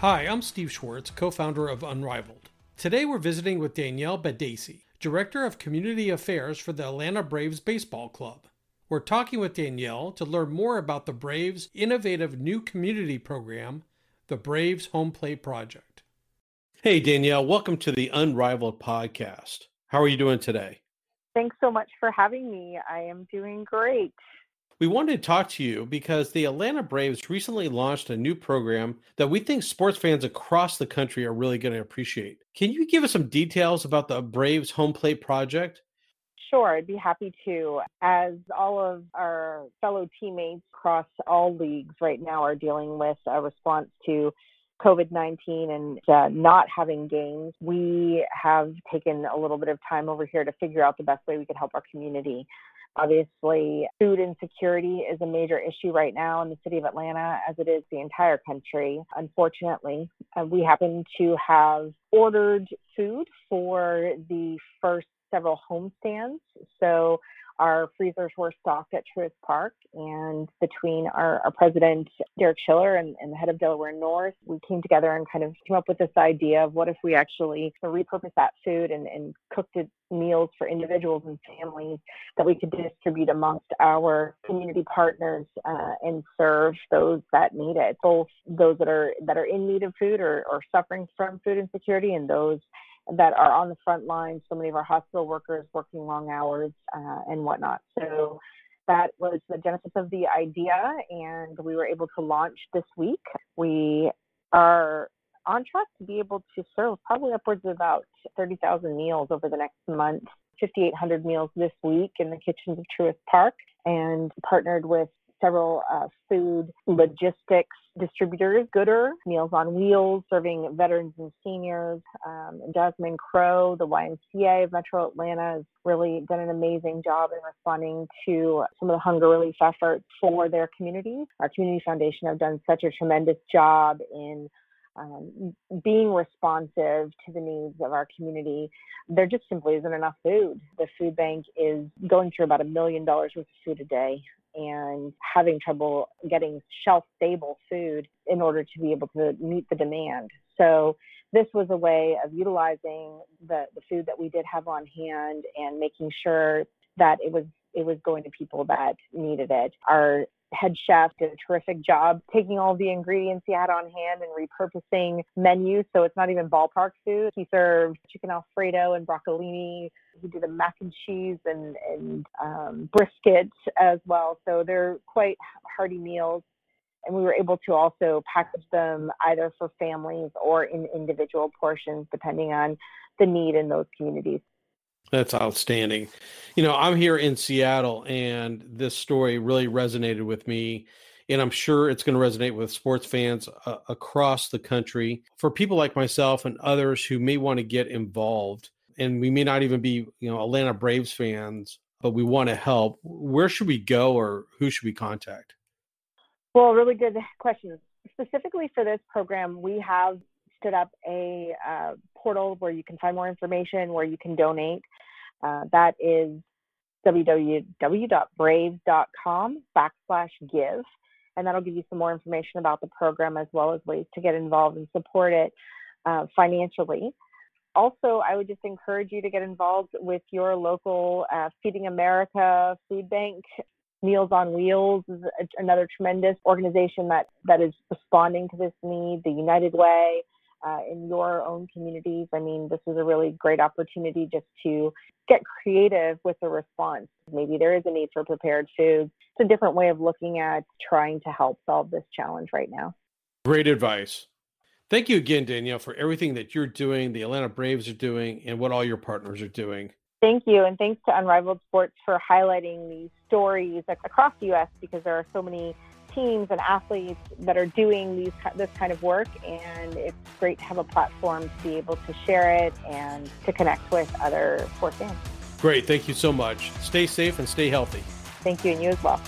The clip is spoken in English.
Hi, I'm Steve Schwartz, co founder of Unrivaled. Today we're visiting with Danielle Bedasie, Director of Community Affairs for the Atlanta Braves Baseball Club. We're talking with Danielle to learn more about the Braves' innovative new community program, the Braves Home Plate Project. Hey, Danielle, welcome to the Unrivaled podcast. How are you doing today? Thanks so much for having me. I am doing great. We wanted to talk to you because the Atlanta Braves recently launched a new program that we think sports fans across the country are really going to appreciate. Can you give us some details about the Braves Home Plate Project? Sure, I'd be happy to. As all of our fellow teammates across all leagues right now are dealing with a response to COVID 19 and uh, not having games, we have taken a little bit of time over here to figure out the best way we could help our community. Obviously, food insecurity is a major issue right now in the city of Atlanta, as it is the entire country. Unfortunately, uh, we happen to have ordered food for the first several homestands. So our freezers were stocked at Truist Park, and between our, our president, Derek Schiller, and, and, the head of Delaware North, we came together and kind of came up with this idea of what if we actually repurpose that food and, and cooked it meals for individuals and families that we could distribute amongst our community partners uh, and serve those that need it, both those that are that are in need of food or, or suffering from food insecurity and those that are on the front lines, so many of our hospital workers working long hours uh, and whatnot. So that was the genesis of the idea, and we were able to launch this week. We are on track to be able to serve probably upwards of about 30,000 meals over the next month. 5,800 meals this week in the kitchens of Truist Park and partnered with several uh, food logistics distributors, Goodr, Meals on Wheels, serving veterans and seniors. Um, Jasmine Crowe, the YMCA of Metro Atlanta, has really done an amazing job in responding to some of the hunger relief efforts for their communities. Our Community Foundation have done such a tremendous job in um, being responsive to the needs of our community, there just simply isn't enough food. The food bank is going through about a million dollars worth of food a day and having trouble getting shelf stable food in order to be able to meet the demand. So this was a way of utilizing the, the food that we did have on hand and making sure that it was it was going to people that needed it. Our head chef did a terrific job taking all the ingredients he had on hand and repurposing menus so it's not even ballpark food. He served chicken alfredo and broccolini. He did a mac and cheese and, and um, brisket as well. So they're quite hearty meals. And we were able to also package them either for families or in individual portions, depending on the need in those communities. That's outstanding. You know, I'm here in Seattle, and this story really resonated with me. And I'm sure it's going to resonate with sports fans uh, across the country. For people like myself and others who may want to get involved, and we may not even be, you know, Atlanta Braves fans, but we want to help, where should we go or who should we contact? Well, really good question. Specifically for this program, we have stood up a uh, portal where you can find more information, where you can donate. Uh, that is www.braves.com backslash give. And that'll give you some more information about the program as well as ways to get involved and support it uh, financially. Also, I would just encourage you to get involved with your local uh, Feeding America food bank. Meals on Wheels is another tremendous organization that, that is responding to this need. The United Way, uh, in your own communities. I mean, this is a really great opportunity just to get creative with the response. Maybe there is a need for prepared foods. It's a different way of looking at trying to help solve this challenge right now. Great advice. Thank you again, Danielle, for everything that you're doing, the Atlanta Braves are doing, and what all your partners are doing. Thank you, and thanks to Unrivaled Sports for highlighting these stories across the U.S. because there are so many teams and athletes that are doing these this kind of work, and it's great to have a platform to be able to share it and to connect with other sports fans. Great, thank you so much. Stay safe and stay healthy. Thank you, and you as well.